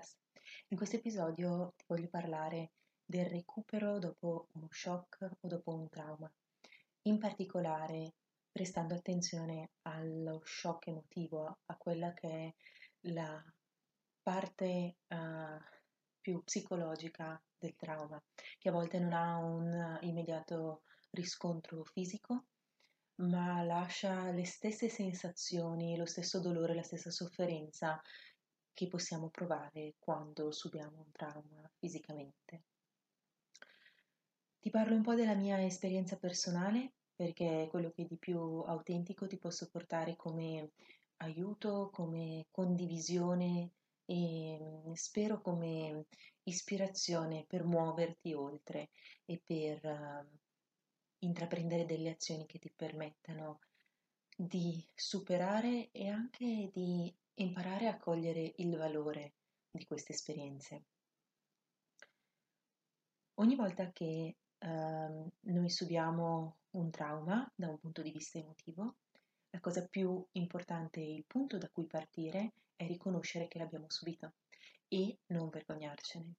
podcast. In questo episodio ti voglio parlare del recupero dopo uno shock o dopo un trauma, in particolare prestando attenzione allo shock emotivo, a quella che è la parte uh, più psicologica del trauma, che a volte non ha un immediato riscontro fisico, ma lascia le stesse sensazioni, lo stesso dolore, la stessa sofferenza che possiamo provare quando subiamo un trauma fisicamente. Ti parlo un po' della mia esperienza personale perché è quello che di più autentico ti posso portare come aiuto, come condivisione e mm, spero come ispirazione per muoverti oltre e per uh, intraprendere delle azioni che ti permettano di superare e anche di imparare a cogliere il valore di queste esperienze. Ogni volta che eh, noi subiamo un trauma da un punto di vista emotivo, la cosa più importante il punto da cui partire è riconoscere che l'abbiamo subito e non vergognarcene.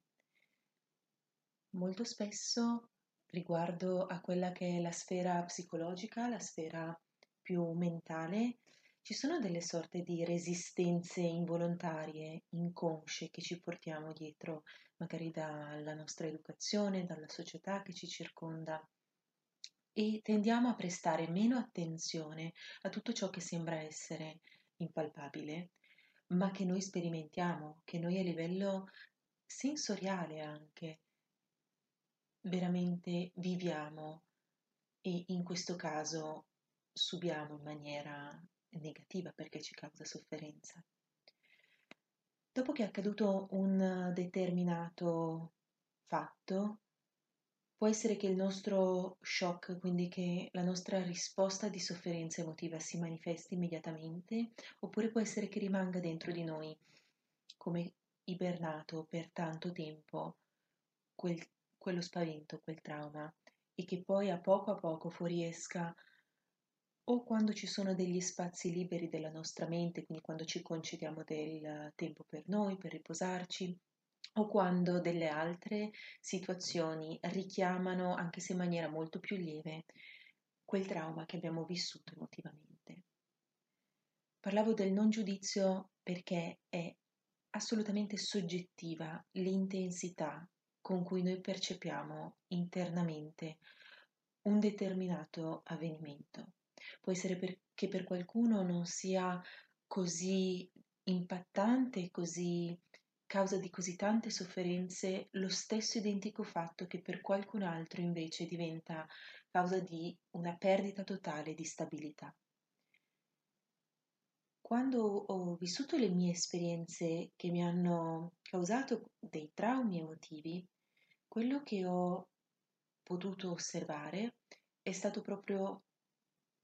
Molto spesso riguardo a quella che è la sfera psicologica, la sfera più mentale, ci sono delle sorte di resistenze involontarie, inconsce che ci portiamo dietro, magari dalla nostra educazione, dalla società che ci circonda? E tendiamo a prestare meno attenzione a tutto ciò che sembra essere impalpabile, ma che noi sperimentiamo, che noi a livello sensoriale anche veramente viviamo e in questo caso subiamo in maniera negativa perché ci causa sofferenza. Dopo che è accaduto un determinato fatto, può essere che il nostro shock, quindi che la nostra risposta di sofferenza emotiva si manifesti immediatamente, oppure può essere che rimanga dentro di noi come ibernato per tanto tempo quel quello spavento, quel trauma e che poi a poco a poco fuoriesca o quando ci sono degli spazi liberi della nostra mente, quindi quando ci concediamo del tempo per noi, per riposarci, o quando delle altre situazioni richiamano, anche se in maniera molto più lieve, quel trauma che abbiamo vissuto emotivamente. Parlavo del non giudizio perché è assolutamente soggettiva l'intensità con cui noi percepiamo internamente un determinato avvenimento. Può essere che per qualcuno non sia così impattante, così causa di così tante sofferenze, lo stesso identico fatto che per qualcun altro invece diventa causa di una perdita totale di stabilità. Quando ho vissuto le mie esperienze che mi hanno causato dei traumi emotivi, quello che ho potuto osservare è stato proprio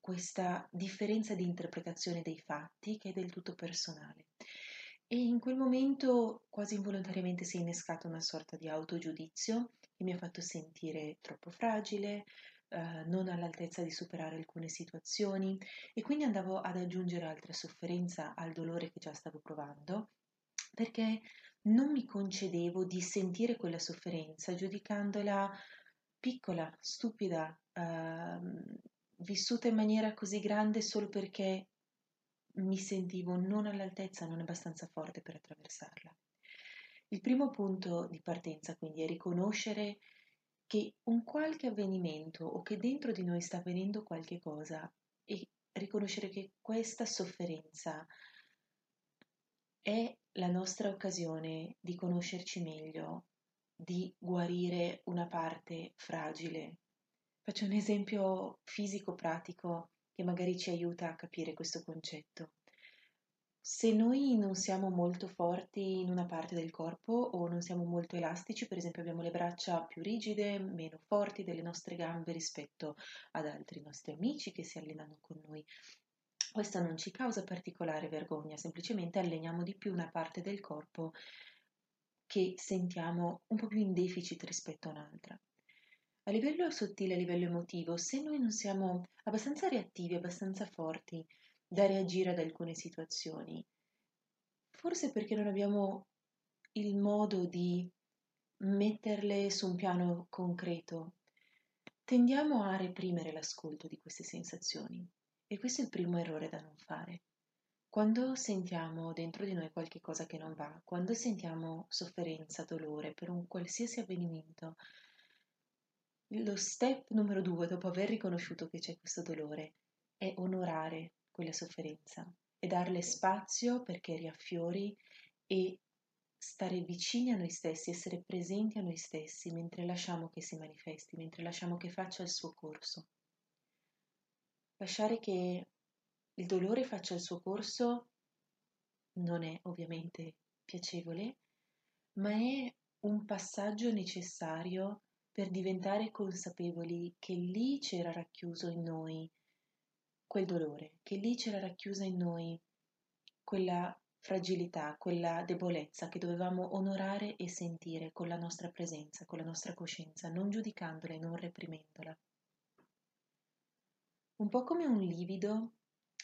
questa differenza di interpretazione dei fatti che è del tutto personale. E in quel momento quasi involontariamente si è innescata una sorta di autogiudizio che mi ha fatto sentire troppo fragile, eh, non all'altezza di superare alcune situazioni e quindi andavo ad aggiungere altra sofferenza al dolore che già stavo provando perché non mi concedevo di sentire quella sofferenza giudicandola piccola, stupida, eh, vissuta in maniera così grande solo perché mi sentivo non all'altezza, non abbastanza forte per attraversarla. Il primo punto di partenza quindi è riconoscere che un qualche avvenimento o che dentro di noi sta avvenendo qualche cosa e riconoscere che questa sofferenza è la nostra occasione di conoscerci meglio, di guarire una parte fragile. Faccio un esempio fisico pratico che magari ci aiuta a capire questo concetto. Se noi non siamo molto forti in una parte del corpo o non siamo molto elastici, per esempio abbiamo le braccia più rigide, meno forti delle nostre gambe rispetto ad altri nostri amici che si allenano con noi, questo non ci causa particolare vergogna, semplicemente alleniamo di più una parte del corpo che sentiamo un po' più in deficit rispetto a un'altra. A livello sottile, a livello emotivo, se noi non siamo abbastanza reattivi, abbastanza forti da reagire ad alcune situazioni, forse perché non abbiamo il modo di metterle su un piano concreto, tendiamo a reprimere l'ascolto di queste sensazioni e questo è il primo errore da non fare. Quando sentiamo dentro di noi qualche cosa che non va, quando sentiamo sofferenza, dolore per un qualsiasi avvenimento, lo step numero due, dopo aver riconosciuto che c'è questo dolore, è onorare quella sofferenza e darle spazio perché riaffiori e stare vicini a noi stessi, essere presenti a noi stessi mentre lasciamo che si manifesti, mentre lasciamo che faccia il suo corso. Lasciare che il dolore faccia il suo corso non è ovviamente piacevole, ma è un passaggio necessario per diventare consapevoli che lì c'era racchiuso in noi quel dolore, che lì c'era racchiusa in noi quella fragilità, quella debolezza che dovevamo onorare e sentire con la nostra presenza, con la nostra coscienza, non giudicandola e non reprimendola. Un po' come un livido,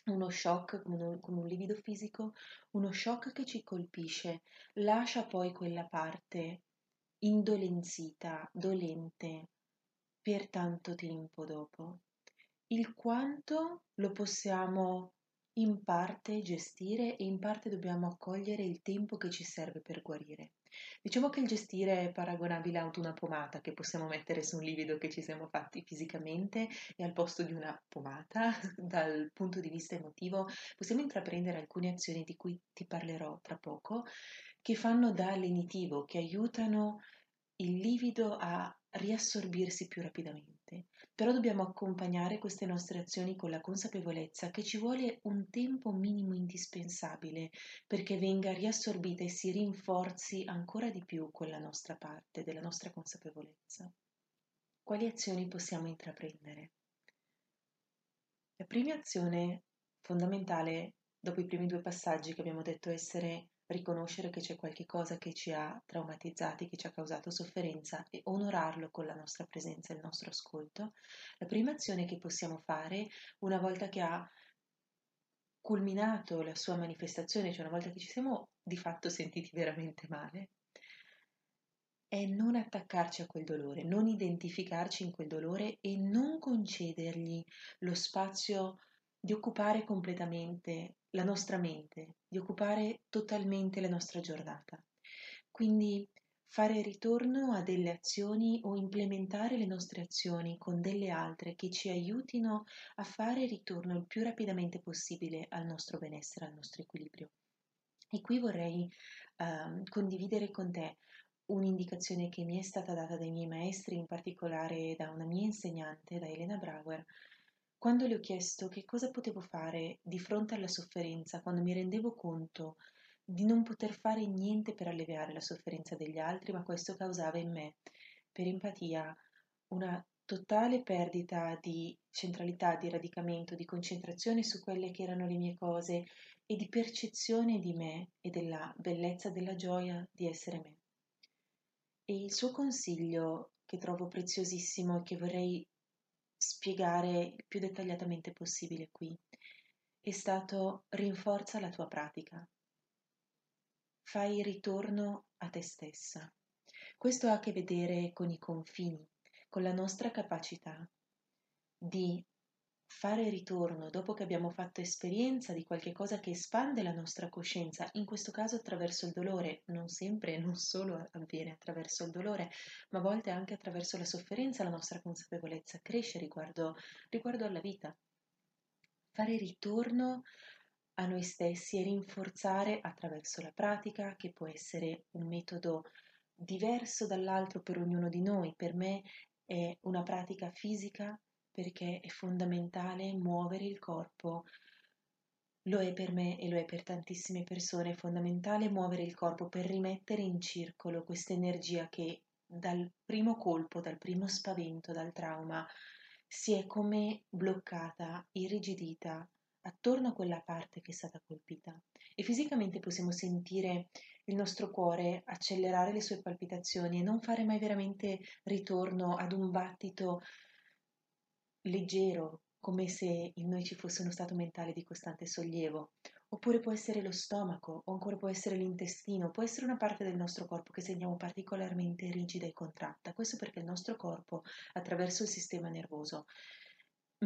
uno shock, come un, livido fisico, uno shock che ci colpisce, lascia poi quella parte indolenzita, dolente, per tanto tempo dopo. Il quanto lo possiamo in parte gestire e in parte dobbiamo accogliere il tempo che ci serve per guarire. Diciamo che il gestire è paragonabile a una pomata che possiamo mettere su un livido che ci siamo fatti fisicamente e al posto di una pomata, dal punto di vista emotivo, possiamo intraprendere alcune azioni di cui ti parlerò tra poco, che fanno da lenitivo, che aiutano il livido a riassorbirsi più rapidamente. Però dobbiamo accompagnare queste nostre azioni con la consapevolezza che ci vuole un tempo minimo indispensabile perché venga riassorbita e si rinforzi ancora di più quella nostra parte della nostra consapevolezza. Quali azioni possiamo intraprendere? La prima azione fondamentale, dopo i primi due passaggi che abbiamo detto essere riconoscere che c'è qualche cosa che ci ha traumatizzati, che ci ha causato sofferenza e onorarlo con la nostra presenza e il nostro ascolto, la prima azione che possiamo fare una volta che ha culminato la sua manifestazione, cioè una volta che ci siamo di fatto sentiti veramente male, è non attaccarci a quel dolore, non identificarci in quel dolore e non concedergli lo spazio di occupare completamente la nostra mente, di occupare totalmente la nostra giornata. Quindi fare ritorno a delle azioni o implementare le nostre azioni con delle altre che ci aiutino a fare ritorno il più rapidamente possibile al nostro benessere, al nostro equilibrio. E qui vorrei uh, condividere con te un'indicazione che mi è stata data dai miei maestri, in particolare da una mia insegnante, da Elena Brauer, quando le ho chiesto che cosa potevo fare di fronte alla sofferenza, quando mi rendevo conto di non poter fare niente per alleviare la sofferenza degli altri, ma questo causava in me, per empatia, una totale perdita di centralità, di radicamento, di concentrazione su quelle che erano le mie cose e di percezione di me e della bellezza, della gioia di essere me. E il suo consiglio, che trovo preziosissimo e che vorrei spiegare il più dettagliatamente possibile qui è stato rinforza la tua pratica. Fai ritorno a te stessa. Questo ha a che vedere con i confini, con la nostra capacità di fare ritorno dopo che abbiamo fatto esperienza di qualche cosa che espande la nostra coscienza, in questo caso attraverso il dolore, non sempre e non solo avviene attraverso il dolore, ma a volte anche attraverso la sofferenza la nostra consapevolezza cresce riguardo, riguardo alla vita. Fare ritorno a noi stessi e rinforzare attraverso la pratica, che può essere un metodo diverso dall'altro per ognuno di noi. Per me è una pratica fisica perché è fondamentale muovere il corpo. Lo è per me e lo è per tantissime persone, è fondamentale muovere il corpo per rimettere in circolo questa energia che dal primo colpo, dal primo spavento, dal trauma, si è come bloccata, irrigidita attorno a quella parte che è stata colpita. E fisicamente possiamo sentire il nostro cuore accelerare le sue palpitazioni e non fare mai veramente ritorno ad un battito leggero, come se in noi ci fosse uno stato mentale di costante sollievo, oppure può essere lo stomaco, o ancora può essere l'intestino, può essere una parte del nostro corpo che sentiamo particolarmente rigida e contratta. Questo perché il nostro corpo, attraverso il sistema nervoso,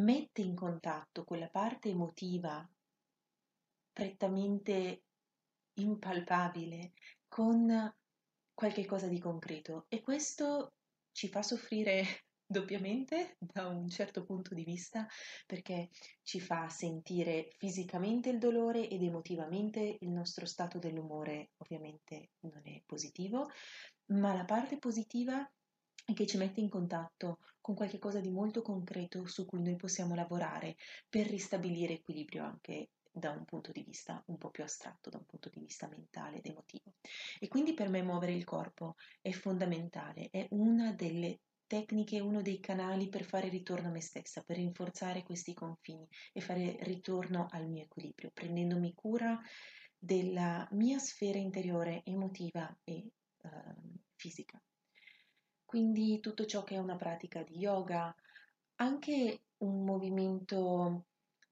mette in contatto quella parte emotiva prettamente impalpabile con qualche cosa di concreto e questo ci fa soffrire doppiamente da un certo punto di vista perché ci fa sentire fisicamente il dolore ed emotivamente il nostro stato dell'umore ovviamente non è positivo, ma la parte positiva è che ci mette in contatto con qualche cosa di molto concreto su cui noi possiamo lavorare per ristabilire equilibrio anche da un punto di vista un po' più astratto, da un punto di vista mentale ed emotivo. E quindi per me muovere il corpo è fondamentale, è una delle tecniche, uno dei canali per fare ritorno a me stessa, per rinforzare questi confini e fare ritorno al mio equilibrio, prendendomi cura della mia sfera interiore emotiva e uh, fisica. Quindi tutto ciò che è una pratica di yoga, anche un movimento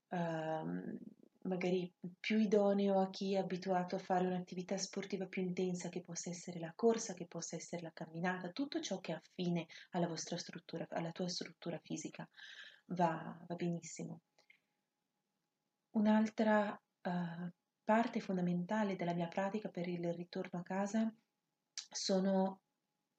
uh, magari più idoneo a chi è abituato a fare un'attività sportiva più intensa che possa essere la corsa, che possa essere la camminata, tutto ciò che è affine alla vostra struttura, alla tua struttura fisica va, va benissimo. Un'altra uh, parte fondamentale della mia pratica per il ritorno a casa sono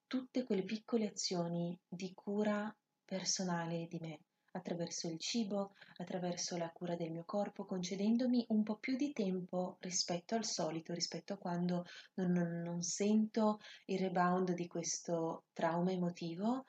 tutte quelle piccole azioni di cura personale di me attraverso il cibo, attraverso la cura del mio corpo, concedendomi un po' più di tempo rispetto al solito, rispetto a quando non, non, non sento il rebound di questo trauma emotivo,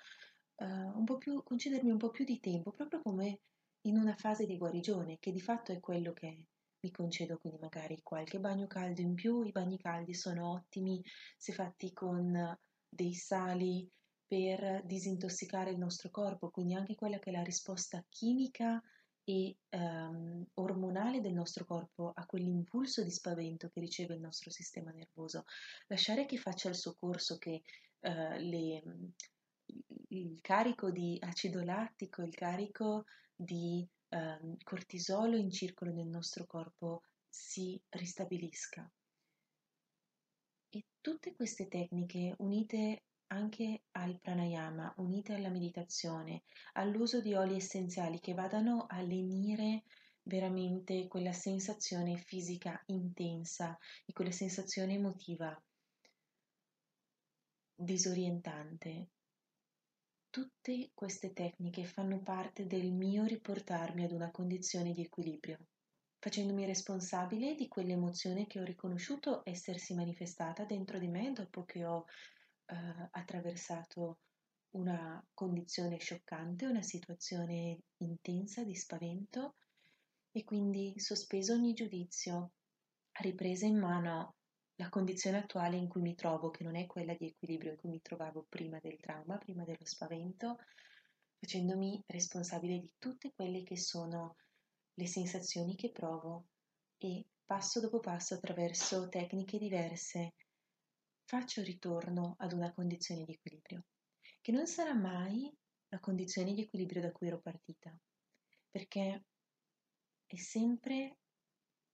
uh, un po' più, concedermi un po' più di tempo, proprio come in una fase di guarigione, che di fatto è quello che mi concedo, quindi magari qualche bagno caldo in più, i bagni caldi sono ottimi se fatti con dei sali, per disintossicare il nostro corpo, quindi anche quella che è la risposta chimica e um, ormonale del nostro corpo a quell'impulso di spavento che riceve il nostro sistema nervoso. Lasciare che faccia il suo corso, che uh, le, il carico di acido lattico, il carico di um, cortisolo in circolo nel nostro corpo si ristabilisca. E tutte queste tecniche unite anche al pranayama, unite alla meditazione, all'uso di oli essenziali che vadano a lenire veramente quella sensazione fisica intensa e quella sensazione emotiva disorientante. Tutte queste tecniche fanno parte del mio riportarmi ad una condizione di equilibrio, facendomi responsabile di quell'emozione che ho riconosciuto essersi manifestata dentro di me dopo che ho eh, attraversato una condizione scioccante, una situazione intensa di spavento e quindi sospeso ogni giudizio, ripresa in mano la condizione attuale in cui mi trovo, che non è quella di equilibrio in cui mi trovavo prima del trauma, prima dello spavento, facendomi responsabile di tutte quelle che sono le sensazioni che provo e passo dopo passo attraverso tecniche diverse faccio ritorno ad una condizione di equilibrio, che non sarà mai la condizione di equilibrio da cui ero partita, perché è sempre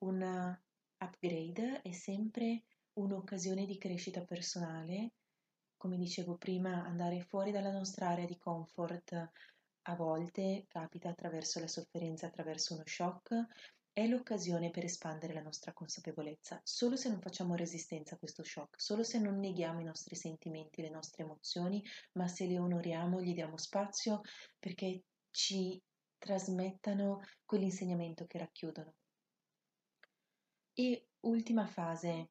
un upgrade, è sempre un'occasione di crescita personale. Come dicevo prima, andare fuori dalla nostra area di comfort a volte capita attraverso la sofferenza, attraverso uno shock, è l'occasione per espandere la nostra consapevolezza. Solo se non facciamo resistenza a questo shock, solo se non neghiamo i nostri sentimenti, le nostre emozioni, ma se le onoriamo, gli diamo spazio perché ci trasmettano quell'insegnamento che racchiudono. E ultima fase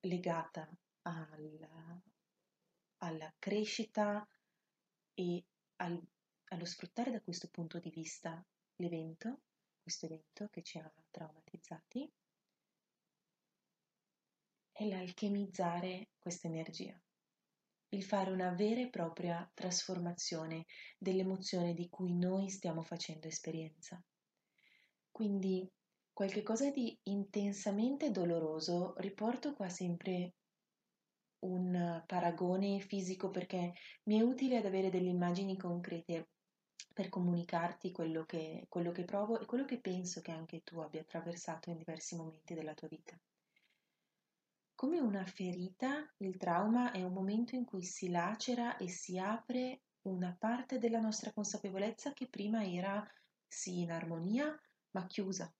legata alla, alla crescita e al, allo sfruttare da questo punto di vista l'evento questo evento che ci ha traumatizzati è l'alchemizzare questa energia, il fare una vera e propria trasformazione dell'emozione di cui noi stiamo facendo esperienza. Quindi qualche cosa di intensamente doloroso, riporto qua sempre un paragone fisico perché mi è utile ad avere delle immagini concrete per comunicarti quello che, quello che provo e quello che penso che anche tu abbia attraversato in diversi momenti della tua vita. Come una ferita, il trauma è un momento in cui si lacera e si apre una parte della nostra consapevolezza che prima era sì in armonia, ma chiusa.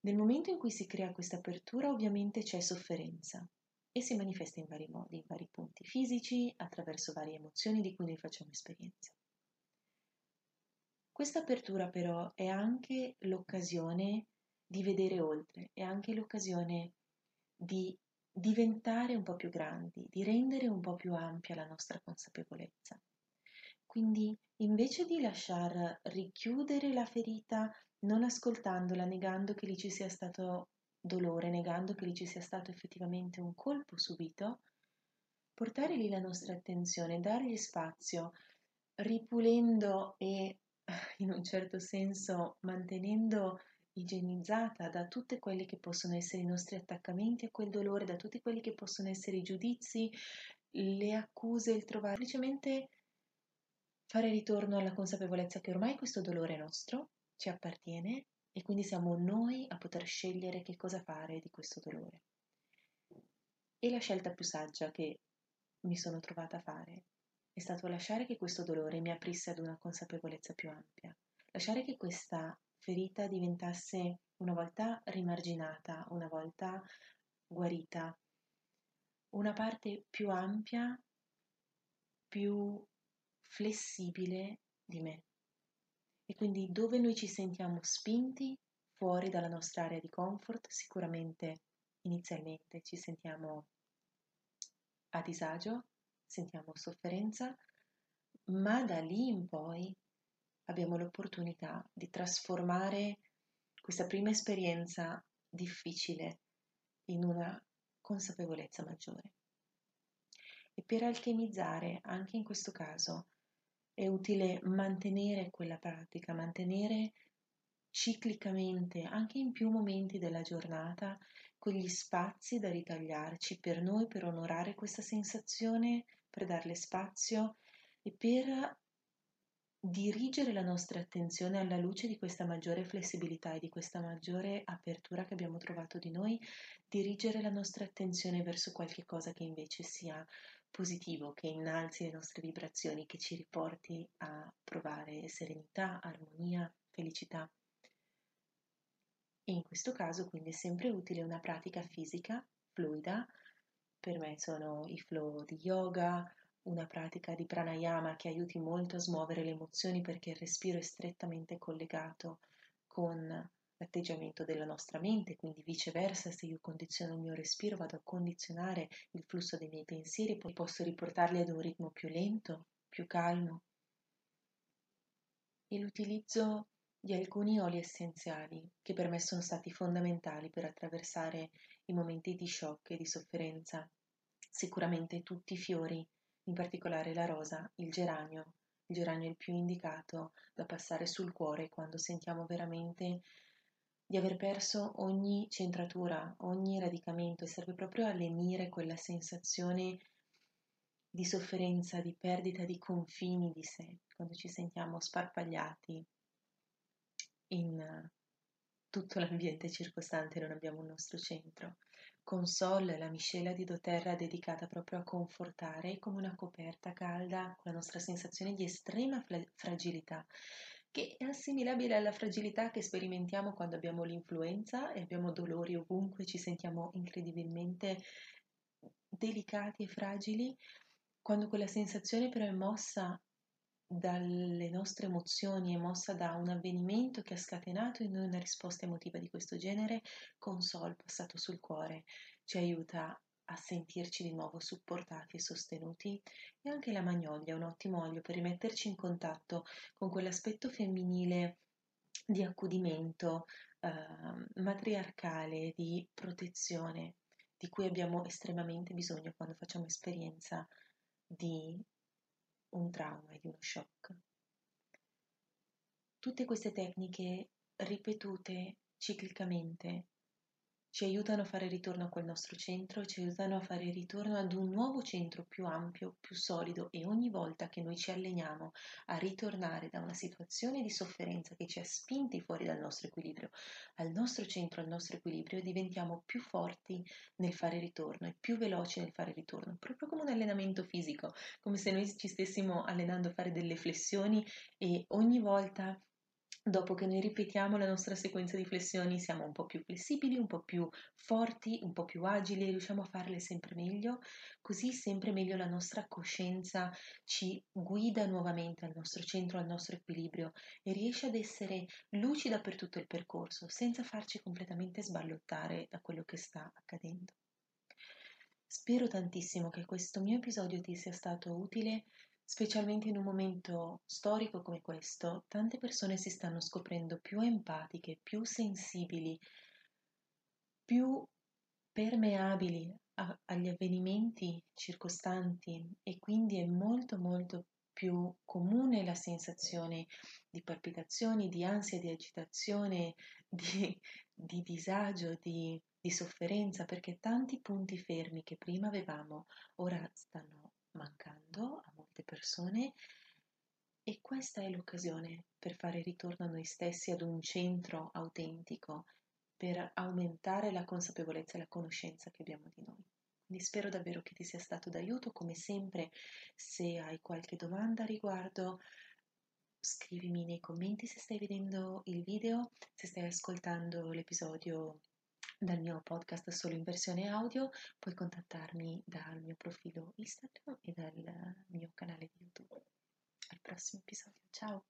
Nel momento in cui si crea questa apertura, ovviamente c'è sofferenza e si manifesta in vari modi, in vari punti fisici, attraverso varie emozioni di cui noi facciamo esperienza. Questa apertura però è anche l'occasione di vedere oltre, è anche l'occasione di diventare un po' più grandi, di rendere un po' più ampia la nostra consapevolezza. Quindi invece di lasciar richiudere la ferita non ascoltandola, negando che lì ci sia stato dolore, negando che lì ci sia stato effettivamente un colpo subito, portare lì la nostra attenzione, dargli spazio, ripulendo e in un certo senso mantenendo igienizzata da tutti quelli che possono essere i nostri attaccamenti a quel dolore, da tutti quelli che possono essere i giudizi, le accuse, il trovare semplicemente fare ritorno alla consapevolezza che ormai questo dolore è nostro, ci appartiene e quindi siamo noi a poter scegliere che cosa fare di questo dolore. E la scelta più saggia che mi sono trovata a fare è stato lasciare che questo dolore mi aprisse ad una consapevolezza più ampia, lasciare che questa ferita diventasse una volta rimarginata, una volta guarita, una parte più ampia, più flessibile di me. E quindi dove noi ci sentiamo spinti fuori dalla nostra area di comfort, sicuramente inizialmente ci sentiamo a disagio, sentiamo sofferenza, ma da lì in poi abbiamo l'opportunità di trasformare questa prima esperienza difficile in una consapevolezza maggiore. E per alchemizzare, anche in questo caso, è utile mantenere quella pratica, mantenere ciclicamente, anche in più momenti della giornata, quegli spazi da ritagliarci per noi, per onorare questa sensazione per darle spazio e per dirigere la nostra attenzione alla luce di questa maggiore flessibilità e di questa maggiore apertura che abbiamo trovato di noi, dirigere la nostra attenzione verso qualche cosa che invece sia positivo, che innalzi le nostre vibrazioni, che ci riporti a provare serenità, armonia, felicità. E in questo caso quindi è sempre utile una pratica fisica fluida per me sono i flow di yoga, una pratica di pranayama che aiuti molto a smuovere le emozioni perché il respiro è strettamente collegato con l'atteggiamento della nostra mente, quindi viceversa se io condiziono il mio respiro vado a condizionare il flusso dei miei pensieri, poi posso riportarli ad un ritmo più lento, più calmo. E l'utilizzo di alcuni oli essenziali che per me sono stati fondamentali per attraversare i momenti di shock e di sofferenza. Sicuramente tutti i fiori, in particolare la rosa, il geranio. Il geranio è il più indicato da passare sul cuore quando sentiamo veramente di aver perso ogni centratura, ogni radicamento e serve proprio a lenire quella sensazione di sofferenza, di perdita di confini di sé, quando ci sentiamo sparpagliati in tutto l'ambiente circostante non abbiamo un nostro centro. Con Sol, la miscela di doTERRA dedicata proprio a confortare come una coperta calda con la nostra sensazione di estrema fragilità, che è assimilabile alla fragilità che sperimentiamo quando abbiamo l'influenza e abbiamo dolori ovunque, ci sentiamo incredibilmente delicati e fragili, quando quella sensazione però è mossa dalle nostre emozioni, è mossa da un avvenimento che ha scatenato in noi una risposta emotiva di questo genere, con Sol passato sul cuore, ci aiuta a sentirci di nuovo supportati e sostenuti. E anche la magnolia è un ottimo olio per rimetterci in contatto con quell'aspetto femminile di accudimento, eh, matriarcale, di protezione di cui abbiamo estremamente bisogno quando facciamo esperienza di un trauma e di uno shock. Tutte queste tecniche ripetute ciclicamente ci aiutano a fare ritorno a quel nostro centro, ci aiutano a fare ritorno ad un nuovo centro più ampio, più solido e ogni volta che noi ci alleniamo a ritornare da una situazione di sofferenza che ci ha spinti fuori dal nostro equilibrio, al nostro centro, al nostro equilibrio, diventiamo più forti nel fare ritorno e più veloci nel fare ritorno, proprio come un allenamento fisico, come se noi ci stessimo allenando a fare delle flessioni e ogni volta Dopo che noi ripetiamo la nostra sequenza di flessioni siamo un po' più flessibili, un po' più forti, un po' più agili e riusciamo a farle sempre meglio, così sempre meglio la nostra coscienza ci guida nuovamente al nostro centro, al nostro equilibrio e riesce ad essere lucida per tutto il percorso senza farci completamente sballottare da quello che sta accadendo. Spero tantissimo che questo mio episodio ti sia stato utile Specialmente in un momento storico come questo, tante persone si stanno scoprendo più empatiche, più sensibili, più permeabili a, agli avvenimenti circostanti e quindi è molto molto più comune la sensazione di palpitazioni, di ansia, di agitazione, di, di disagio, di, di sofferenza, perché tanti punti fermi che prima avevamo ora stanno mancando a molte persone e questa è l'occasione per fare ritorno a noi stessi ad un centro autentico, per aumentare la consapevolezza e la conoscenza che abbiamo di noi. Quindi spero davvero che ti sia stato d'aiuto, come sempre se hai qualche domanda a riguardo scrivimi nei commenti se stai vedendo il video, se stai ascoltando l'episodio dal mio podcast solo in versione audio, puoi contattarmi dal mio profilo Instagram e dal mio canale di YouTube. Al prossimo episodio, ciao!